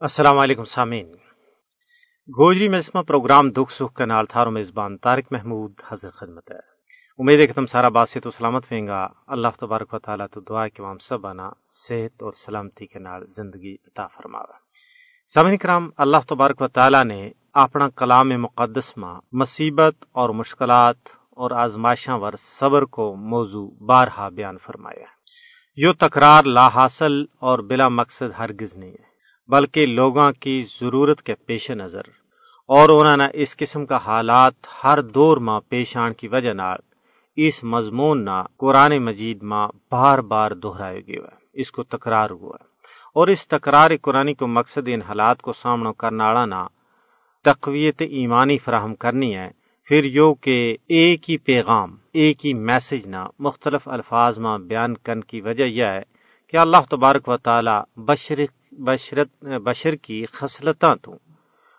السلام علیکم سامعین۔ گوجری مجسمہ پروگرام دکھ سکھ کا نال تھارو میزبان طارق محمود حضر خدمت ہے۔ امید ہے کہ تم سارا بات سے تو سلامت ہوئیں گا۔ اللہ تبارک و تعالیٰ تو دعا کہ ہم سب آنا صحت اور سلامتی کے نال زندگی عطا فرماوا سامعین کرام، اللہ تبارک و تعالیٰ نے اپنا کلام مقدس ماں مصیبت اور مشکلات اور آزمائشاں ور صبر کو موضوع بارہا بیان فرمایا یہ تکرار لا حاصل اور بلا مقصد ہرگز نہیں ہے۔ بلکہ لوگوں کی ضرورت کے پیش نظر۔ اور انہوں نے اس قسم کا حالات ہر دور ماں پیش آن کی وجہ نال اس مضمون نہ قرآن مجید ماں بار بار دہرایا گیا اس کو تکرار ہوا ہے۔ اور اس تکرار قرآن کو مقصد ان حالات کو سامنا کرنا نہ تقویت ایمانی فراہم کرنی ہے، پھر یو کہ ایک ہی پیغام، ایک ہی میسج نہ مختلف الفاظ میں بیان کرنے کی وجہ یہ ہے کہ اللہ تبارک و تعالی بشر بشرت، بشر کی خصلتاں تو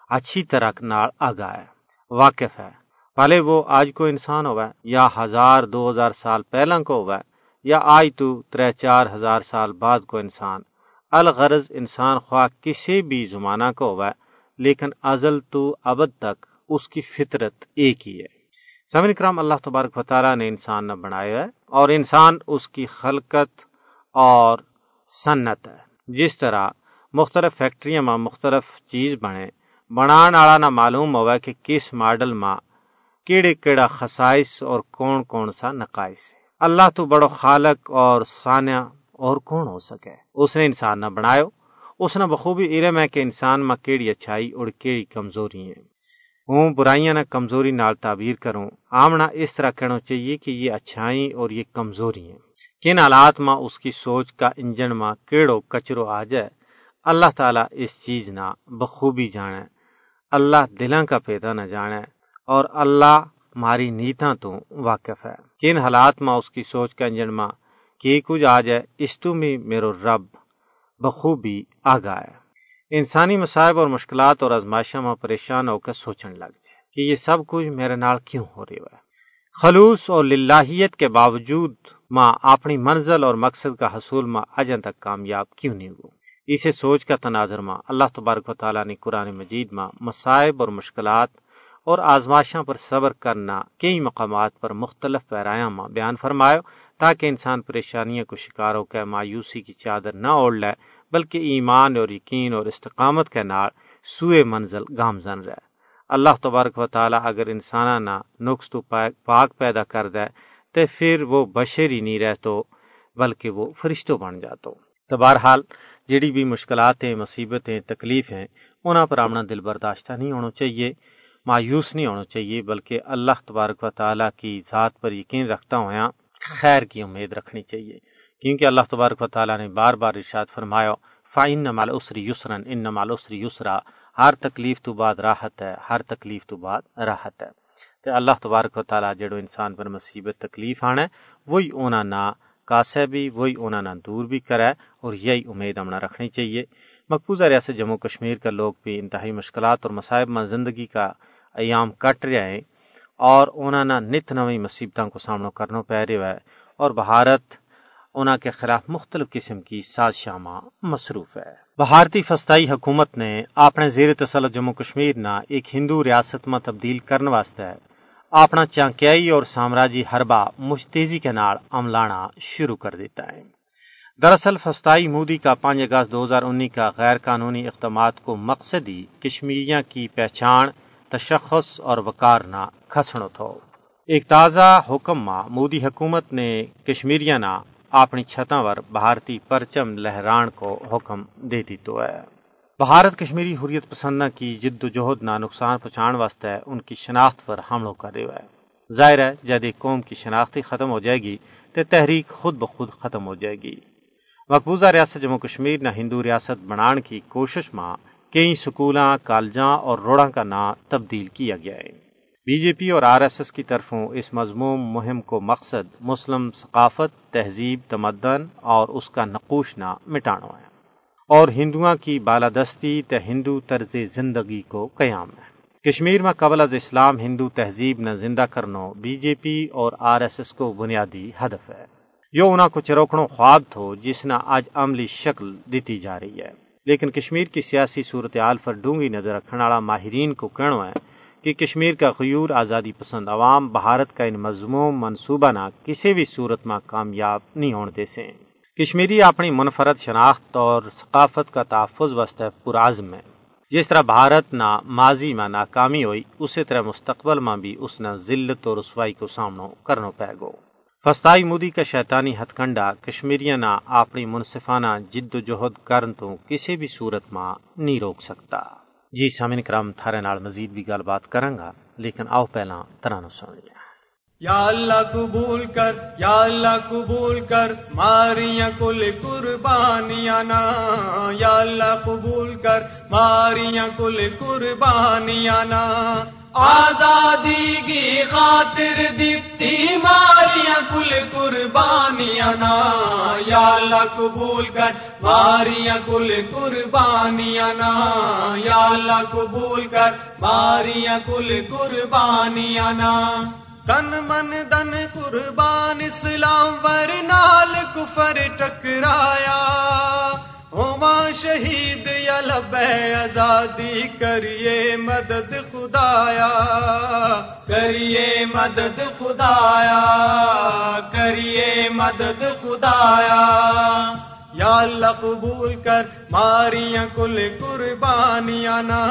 اچھی طرح نال آگاہ ہے۔ واقف ہے۔ پہلے وہ آج کو انسان ہوا یا ہزار، دو ہزار سال پہلا کو ہوا یا آج تو تر چار ہزار سال بعد کو انسان۔ الغرض انسان خواہ کسی بھی زمانہ کو ہوا ہے لیکن ازل تو ابد تک اس کی فطرت ایک ہی ہے۔ سمن کرام، اللہ تبارک و تعالیٰ نے انسان نہ بنایا ہے، اور انسان اس کی خلقت اور سنت ہے۔ جس طرح مختلف فیکٹریاں ماں مختلف چیز بنے۔ بنان والا نہ معلوم ہوا کہ کس ماڈل ماں کیڑے کیڑا خصائص اور کون کون سا نقائص اللہ تو بڑو خالق اور سانیہ اور کون ہو سکے۔ اس نے انسان نہ بنایو اس نے بخوبی علم ہے کہ انسان میں کیڑی اچھائی اور کیڑی کمزوری ہیں۔ ہوں برائیاں نہ کمزوری نال تعبیر کروں آمنا اس طرح کہنا چاہیے کہ یہ اچھائی اور یہ کمزوری ہیں۔ کن حالات ماں اس کی سوچ کا انجن ماں کیڑو کچرو آ جائے؟ اللہ تعالیٰ اس چیز نہ بخوبی جانے، اللہ دلاں کا پیدا نہ جانے اور اللہ ماری نیتاں تو واقف ہے۔ کن حالات ماں اس کی سوچ کا انجن ماں کی کچھ آ جائے، اس تو بھی میرو رب بخوبی آگاہ ہے۔ انسانی مصائب اور مشکلات اور آزمائشوں میں پریشان ہو کر سوچنے لگ جائے کہ یہ سب کچھ میرے نال کیوں ہو رہی ہے۔ خلوص اور للہیت کے باوجود ماں اپنی منزل اور مقصد کا حصول ماں اجن تک کامیاب کیوں نہیں ہو اسے سوچ کا تناظر ماں۔ اللہ تبارک و تعالیٰ نے قرآن مجید ماں مصائب اور مشکلات اور آزماشاں پر صبر کرنا کئی مقامات پر مختلف پیرایاں ماں بیان فرمایا تاکہ انسان پریشانیوں کو شکار ہو کر مایوسی کی چادر نہ اوڑ لے، بلکہ ایمان اور یقین اور استقامت کے نال سوئے منزل گامزن رہے۔ اللہ تبارک و تعالیٰ اگر انسانہ نہ نقص تو پاک پیدا کر دے تو پھر وہ بشری نہیں رہتو، بلکہ وہ فرشتوں بن جاتو۔ تو بہرحال جڑی بھی مشکلات ہیں مصیبتیں تکلیف ہیں، انہاں پر اپنا دل برداشتہ نہیں ہونا چاہیے، مایوس نہیں ہونا چاہیے، بلکہ اللہ تبارک و تعالیٰ کی ذات پر یقین رکھتا ہوا خیر کی امید رکھنی چاہیے۔ کیونکہ اللہ تبارک و تعالیٰ نے بار بار ارشاد فرمایا فائن نمال اسری یسرن ان نمال اسری یسرا ہر تکلیف تو بعد راحت ہے، ہر تکلیف تو بعد راحت ہے۔ تو اللہ تبارک و تعالیٰ جڑو انسان پر مصیبت، تکلیف آنا ہے، وہی اونا نہ کاسے بھی، وہی انہوں نے دور بھی کرا اور یہی امید ہمنا رکھنی چاہیے۔ مقبوضہ ریاست جموں کشمیر کا لوگ بھی انتہائی مشکلات اور مصائب میں زندگی کا ایام کٹ رہے ہیں اور انہوں نے نت نوی مصیبتوں کو سامنا کرنا پہ رہا ہے اور بھارت انہوں کے خلاف مختلف قسم کی سازشاں مصروف ہے۔ بھارتی فسطائی حکومت نے اپنے زیر تسلط جموں کشمیر نہ ایک ہندو ریاست میں تبدیل کرنے واسطے اپنا چانکیائی اور سامراجی حربہ مشتیزی کے نال عملانا شروع کر دیتا ہے۔ دراصل فسطائی مودی کا پانچ اگست دو ہزار انیس کا غیر قانونی اقدامات کو مقصدی کشمیریاں کی پہچان، تشخص اور وقار نہ کھسنو تھو ایک تازہ حکم ماں مودی حکومت نے کشمیریاں نہ اپنی چھتاں ور بھارتی پرچم لہران کو حکم دے دی تو ہے۔ بھارت کشمیری حریت پسندہ کی جد و جہد نہ نقصان پہنچان واسطے ان کی شناخت پر حملوں کر رہا ہے۔ ظاہر ہے، جد ایک قوم کی شناخت ختم ہو جائے گی تو تحریک خود بخود ختم ہو جائے گی۔ مقبوضہ ریاست جموں کشمیر نہ ہندو ریاست بنان کی کوشش میں کئی سکولاں، کالجاں اور روڑاں کا نام تبدیل کیا گیا ہے۔ بی جے پی اور آر ایس ایس کی طرفوں اس مضموم مہم کو مقصد مسلم ثقافت، تہذیب، تمدن اور اس کا نقوش نہ مٹانا ہے۔ اور ہندوؤں کی بالادستی ت ہندو طرز زندگی کو قیام ہے۔ کشمیر میں قبل از اسلام ہندو تہذیب نہ زندہ کرنو بی جے پی اور آر ایس ایس کو بنیادی ہدف ہے۔ یہ انہوں کو چروکڑوں خواب تھو جس نے آج عملی شکل دیتی جا رہی ہے۔ لیکن کشمیر کی سیاسی صورتحال پر ڈونگی نظر رکھنے والا ماہرین کو کہنا ہے کہ کشمیر کا غیور آزادی پسند عوام بھارت کا ان مضموم منصوبہ نہ کسی بھی صورت میں کامیاب نہیں ہونے دے سے کشمیری اپنی منفرد شناخت اور ثقافت کا تحفظ وسط پرعزم ہے۔ جس طرح بھارت نہ ماضی میں ناکامی ہوئی، اسی طرح مستقبل میں بھی اس نے ذلت اور رسوائی کو سامنا کرنا پائے گو فستائی مودی کا شیطانی ہتھ کنڈا کشمیریاں نہ اپنی منصفانہ جد و جہد کرن تو کسی بھی صورت میں نہیں روک سکتا۔ جی سامن کرام، تھارے نال مزید بھی گل بات کرنگا لیکن آؤ پہلا ترانو سن لیا یا اللہ قبول کر، یا اللہ قبول کر، ماریاں کل قربانیاں نا۔ یا اللہ قبول کر، ماریاں کل قربانیاں نا۔ آزادی کی خاطر دیتی ماریاں کل قربانیاں نا۔ یا اللہ قبول کر، ماریاں کل قربانیاں نا۔ یا اللہ قبول کر، ماریاں کل قربانیاں نا۔ تن من دن قربان اسلام ور نال کفر ٹکرایا ہوما شہید یا لبے آزادی کریے مدد خدایا کریے مدد خدایا کریے مدد خدایا یا اللہ قبول کر، ماریاں کل قربانیاں نا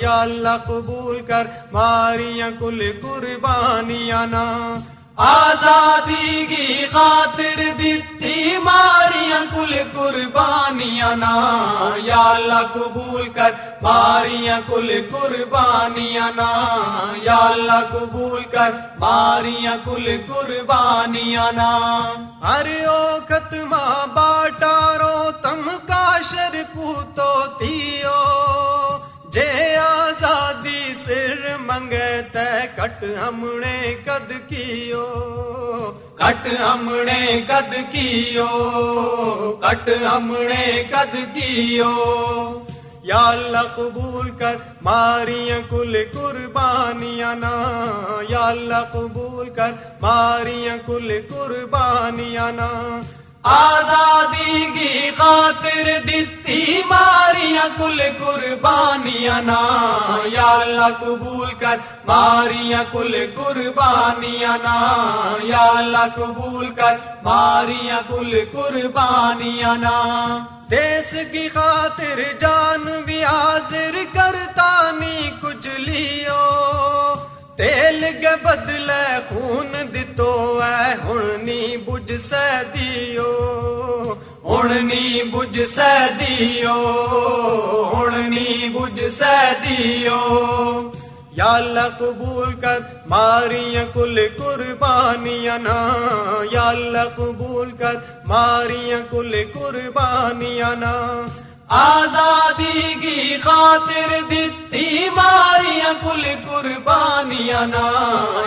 یا اللہ قبول کر، ماریاں کل قربانیاں نا آزادی کی خاطر دیتی ماریاں کل قربانیاں نا، یا اللہ قبول کر، ماریاں کل قربانیاں نا، یا اللہ قبول کر، ماریاں کل قربانیاں نا۔ ہر او ختمہ باٹارو تم کاشر پوتو تیو، جے منگے تے کٹ ہمنے کد کیو کٹ ہمنے کد کیو کٹ ہمنے کد کیو یا اللہ قبول کر ماریاں کل قربانیاں نا یا اللہ قبول کر ماریاں کل قربانیاں نا آزادی کی خاطر دیتی ماریاں کل قربانیاں نا، یا اللہ قبول کر ماریاں کل قربانیاں نا، یا اللہ قبول کر ماریاں کل قربانیاں نا۔ دیس کی خاطر جان بھی حاضر کرتا نہیں کچھ لیو۔ تیل کے بدلے خون دتو ہے ہننی بج سے دیو ہننی بج سے دیو ہننی بج سے یا اللہ قبول کر، ماریاں کل قربانیاں نا۔ یا اللہ قبول کر، ماریاں کل قربانیاں نا۔ آزادی کی خاطر دیتی ماریاں کل قربانیاں نا۔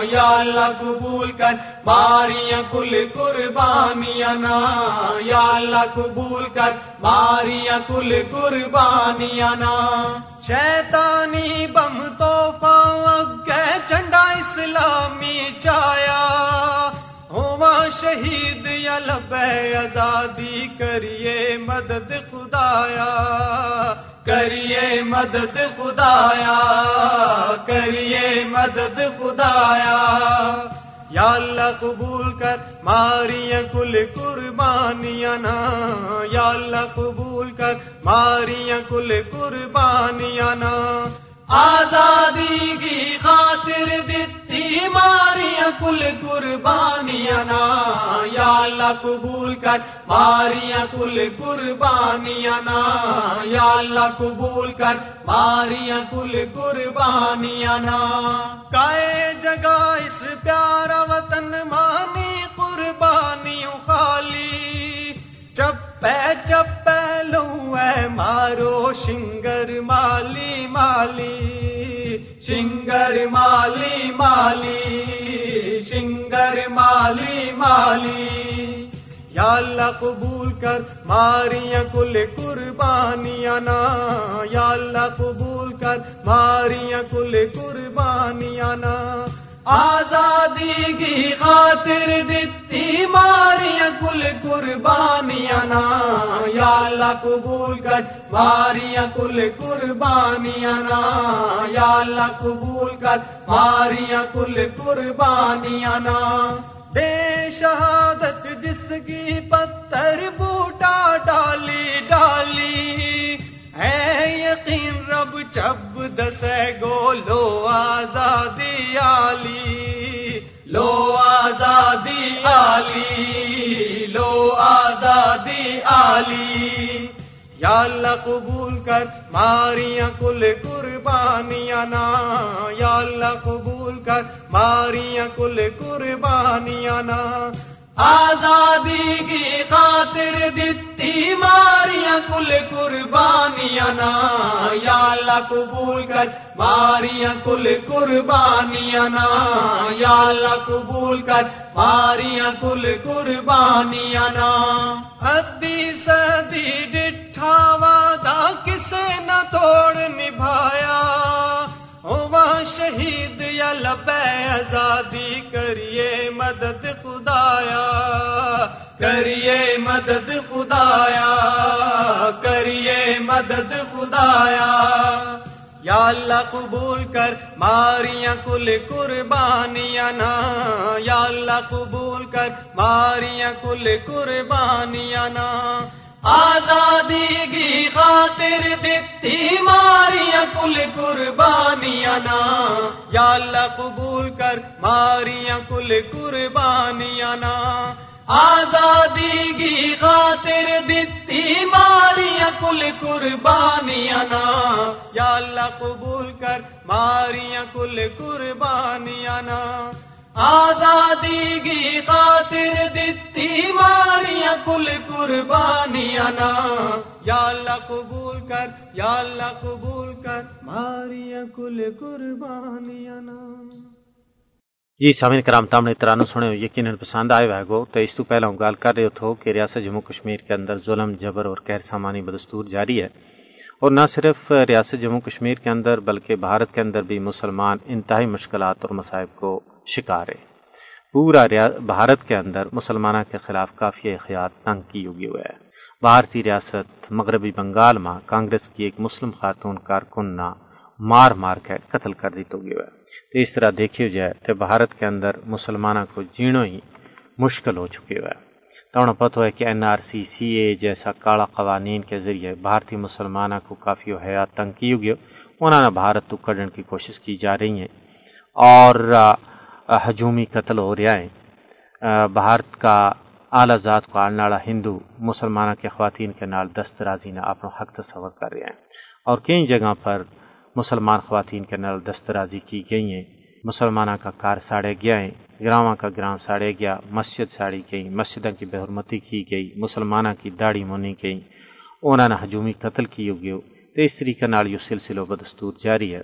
یا اللہ قبول کر ماریاں کل قربانیاں نا۔ یا اللہ قبول کر ماریاں کل قربانیاں نا۔ شیطانی بم تو اگے چنڈا اسلامی چایا۔ ہوا شہید یا لبے آزادی کریے مدد خدایا، کریے مدد خدایا، کریے مدد خدایا۔ یا اللہ قبول کر، ماریاں کل قربانیاں نا۔ یا اللہ قبول کر، ماریاں کل قربانیاں نا۔ آزادی کی خاطر دیتی ماریاں کل قربانیاں نا، یا اللہ قبول کر۔ ماریاں کل قربانیاں نا، یا اللہ قبول کر۔ ماریاں کل قربانیاں نا۔ کائے جگہ اس پیار قبول کر ماریاں کل قربانیاں نا، یا اللہ قبول کر ماریاں کل قربانیاں نا۔ آزادی کی خاطر دیتی ماریاں کل قربانیاں نا۔ یا اللہ قبول کر ماریاں کل قربانیاں نا۔ یا اللہ قبول کر ماریاں کل قربانیاں نا۔ بے شہادت جس کی پتھر بوٹا ڈالی ڈالی۔ ہے یقین رب چب دسے گو، لو آزادی آلی۔ لو آزادی آلی، لو آزادی آلی۔ یا اللہ قبول کر، ماریاں کل قربانیاں نا۔ یا اللہ قبول کر، ماریاں کل قربانیاں نا۔ آزادی کی خاطر دتی ماریاں، کل قربانیاں نا۔ یا اللہ قبول کر، ماریاں، کل قربانیاں نا۔ یا اللہ قبول کر، ماریاں، کل قربانیاں نا۔ ادی سدی ڈٹھا وعدہ کسے نہ توڑ نبھایا۔ ہوا شہید لبے آزادی کریے مدد خدایا، کریے مدد خدایا، کریے مدد خدایا۔ یا اللہ قبول کر، ماریاں کل قربانیاں نا۔ یا اللہ قبول کر، ماریاں کل قربانیاں نا۔ آزادی کی خاطر دیتی ماریاں کل قربانیاں نا۔ یا اللہ قبول کر ماریاں کل قربانیاں نا۔ آزادی کی خاطر دیتی ماریاں کل قربانیاں نا۔ یا اللہ قبول کر ماریاں کل قربانیاں نا۔ آزادی کی خاطر دیتی ماریاں کل قربانیاں نا۔ یا اللہ قبول کر، یا اللہ قبول کر ماریاں کل قربانیاں نا۔ جی سامعین کرام تام نے ترانو سنے یقیناً پسند آئے ہوئے گو۔ تو اس تو پہلا ہوں گال کر رہے تھو کہ ریاست جموں کشمیر کے اندر ظلم، جبر اور قہر سامانی بدستور جاری ہے۔ اور نہ صرف ریاست جموں کشمیر کے اندر، بلکہ بھارت کے اندر بھی مسلمان انتہائی مشکلات اور مصائب کو شکار ہے پورا بھارت کے اندر مسلمانہ کے خلاف کافی احتیاط تنگ کی ہوگی ہوئے ہے۔ بھارتی ریاست مغربی بنگال میں کانگریس کی ایک مسلم خاتون کارکن نہ مار مار کے قتل کر دی تو گیا تو اس طرح دیکھی جائے تو بھارت کے اندر مسلمانوں کو جینو ہی مشکل ہو چکے ہوئے تو پتہ ہے کہ این آر سی سی اے جیسا کالا قوانین کے ذریعے بھارتی مسلمانوں کو کافی حیات تنگ کی ہوگی انہوں نے بھارت تو کڈن کی کوشش کی جا رہی ہیں اور ہجومی قتل ہو رہا ہے بھارت کا اعلی ذات کو آنے والا ہندو مسلمانوں کے خواتین کے نال دسترازی نے اپنا حق تصور کر رہے ہیں۔ اور کئی جگہ پر مسلمان خواتین کے نال دسترازی کی گئی ہیں۔ مسلمانوں کا کار ساڑے گیا ہے گراواں کا گراں ساڑے گیا مسجد ساڑی گئی مسجدوں کی بےحرمتی کی گئی مسلمانوں کی داڑھی مونی گئی۔ انہوں نے ہجومی قتل کی ہوگی تو اس طریقے نال یہ سلسلہ بدستور جاری ہے۔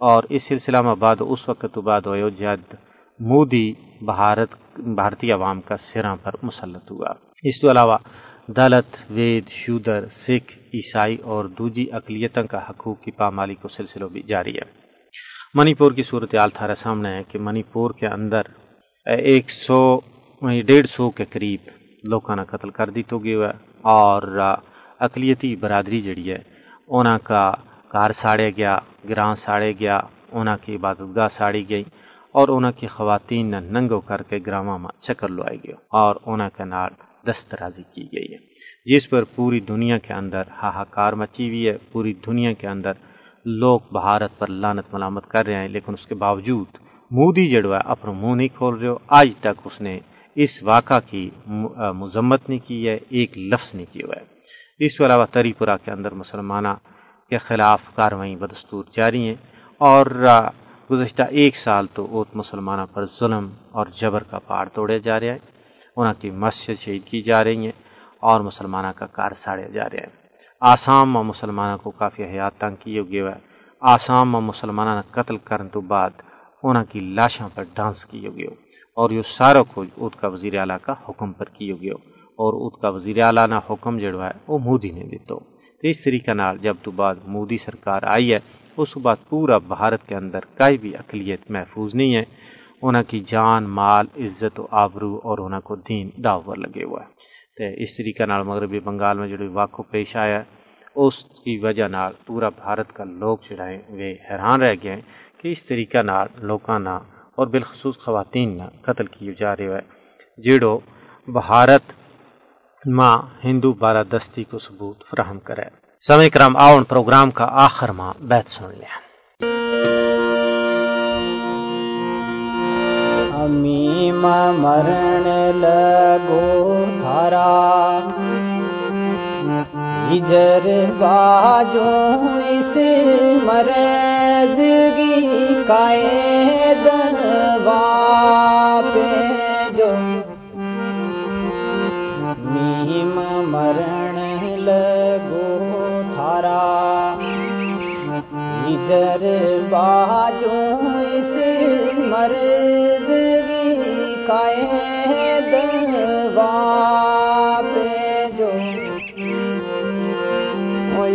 اور اس سلسلہ میں بعد، اس وقت تو بعد ہوئے جد مودی بھارت بھارتی عوام کا سراں پر مسلط ہوا۔ اس تو علاوہ دلت وید، شودر، سکھ، عیسائی اور دوجی اقلیتوں کا حقوق کی پامالی کو سلسلہ بھی جاری ہے۔ منی پور کی صورتحال تھارے سامنے ہے کہ منی پور کے اندر ایک سو یعنی ڈیڑھ سو کے قریب لوگوں نے قتل کر دی تو گیا اور اقلیتی برادری جڑی ہے انہوں کا گھر ساڑے گیا، گراں ساڑے گیا انہوں کی عبادت گاہ ساڑی گئی۔ اور انہوں کی خواتین نے ننگو کر کے گراما میں چکر لوائی گیا اور انہوں کے نال دسترازی کی گئی ہے۔ جس پر پوری دنیا کے اندر ہاہاکار مچی ہوئی ہے، پوری دنیا کے اندر لوگ بھارت پر لانت ملامت کر رہے ہیں، لیکن اس کے باوجود مودی جڑو ہے، اپنا منہ نہیں کھول رہے ہو۔ آج تک اس نے اس واقعہ کی مذمت نہیں کی ہے، ایک لفظ نہیں کیا ہوا ہے۔ اس کے علاوہ تری پورہ کے اندر مسلمانہ کے خلاف کاروائی بدستور جاری ہیں اور گزشتہ ایک سال تو اوت مسلمانوں پر ظلم اور جبر کا پہاڑ توڑے جا رہا ہے انہوں کی مسجد شہید کی جا رہی ہیں اور مسلمانوں کا کار ساڑے جا رہا ہے آسام میں مسلمانوں کو کافی حیات تنگ کی ہوگی ہے آسام میں مسلمانوں نے قتل کرنے تو بعد انہوں کی لاشوں پر ڈانس کی ہوگی اور یہ سارا کچھ اد کا وزیر اعلیٰ کا حکم پر کی ہوگی اور اد کا وزیر اعلیٰ نے حکم جڑوا ہے، وہ مودی نے دیتا تو اس طریقے نال جب تو بعد مودی سرکار آئی ہے اس بعد پورا بھارت کے اندر کوئی بھی اقلیت محفوظ نہیں ہے۔ انہوں کی جان، مال، عزت و آبرو اور انہوں کو دین داو پر لگے ہوا ہے تو اس طریقے نال مغربی بنگال میں جو واقع پیش آیا، اس کی وجہ نال پورا بھارت کا لوگ جڑائیں وہ حیران رہ گئے ہیں کہ اس طریقہ نال لوکاں نہ اور بالخصوص خواتین نہ قتل کیے جا رہے ہوئے جیڑو بھارت ماں ہندو بالادستی کو ثبوت فراہم کرے۔ سمے کرام آؤن پروگرام کا آخر ماں بیت سن لیا امی مرن لگو تھارا ہجر باجو اس مرزگی کائے دوا پہ جو میم مرن لگو ہجر باجو اس مرزگی کائے دوا پہ جو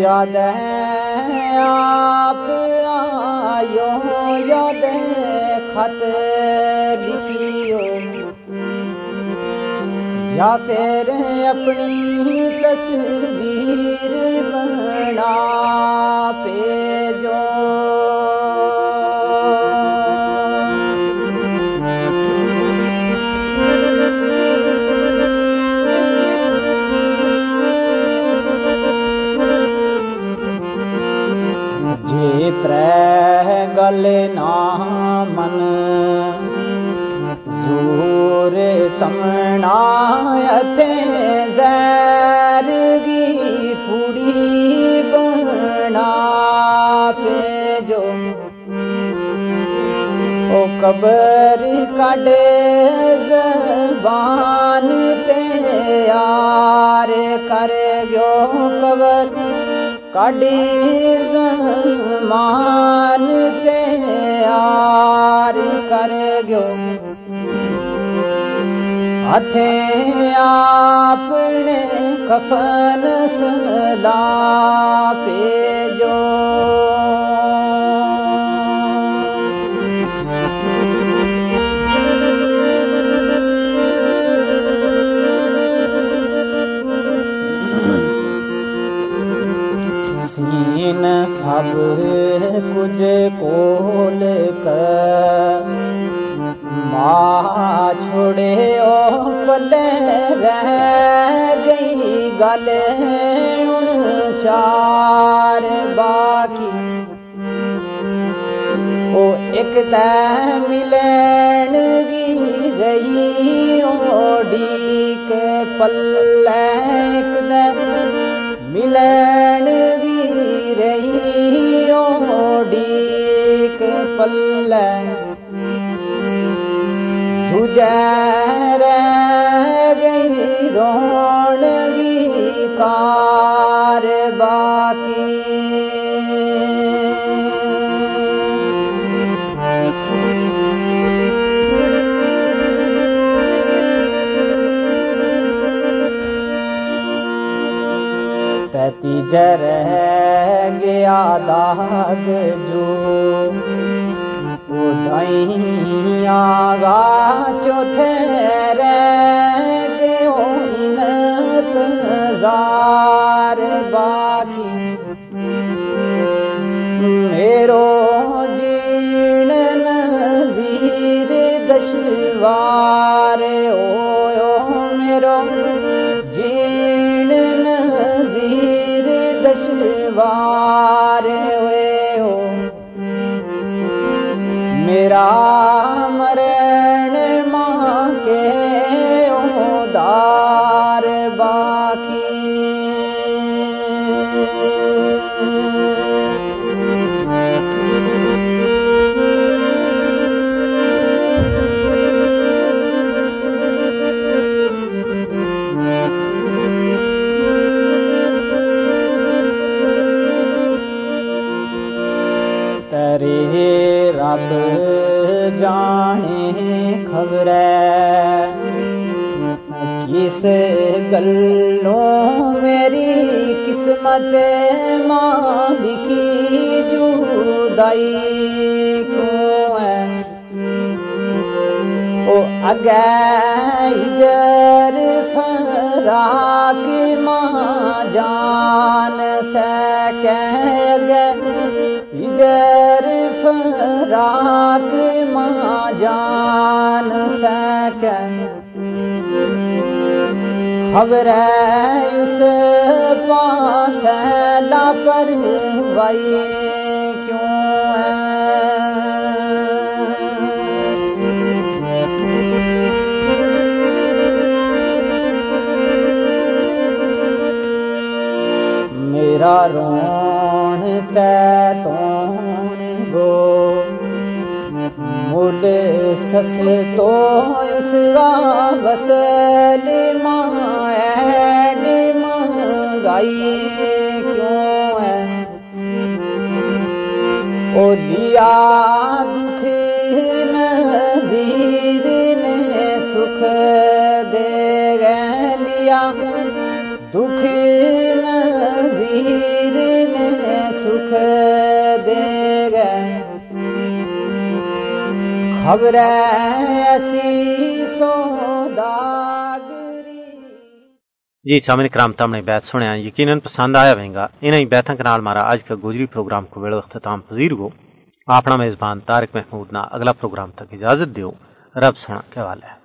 یاد ہے، آپ آیو یاد خط لکھیو یا پھر اپنی تصویر بنا پہ جو جی تر گل نامن زور تمنا زیرگی پوری قبر کڈے زبان تے یار کر گو قبر کڈی زمان تے یار کر گو ہتھیں آپ نے کفن سلا پہ جو ایک تے ملن گی رہی اوڈی کے پلے ایک تے ملن گی رہی اوڈی کے پلے گزر گئی رونگی کار تیجر گیا داغ جو گا چوتھے انتظار باقی میرو جین نظیر دشوار دشوار ہوئے ہو میرا فراق ماں جان سک خبر اس پاس لا پر بائی کیوں میرا رون تون سس تو اس کا بسل مائن منگائی کیوں ہے؟ او دیا خبر ایسی سوداگری جی سامنے کرام تم نے بیت سنیا یقیناً پسند آیا ہوئے انہیں بیتھوں کے نال مارا آج کا گوجری پروگرام کو ویڑ اختتام پذیر گو۔ اپنا میزبان تارک محمود نہ اگلا پروگرام تک اجازت دیو۔ رب سنا کے حوالے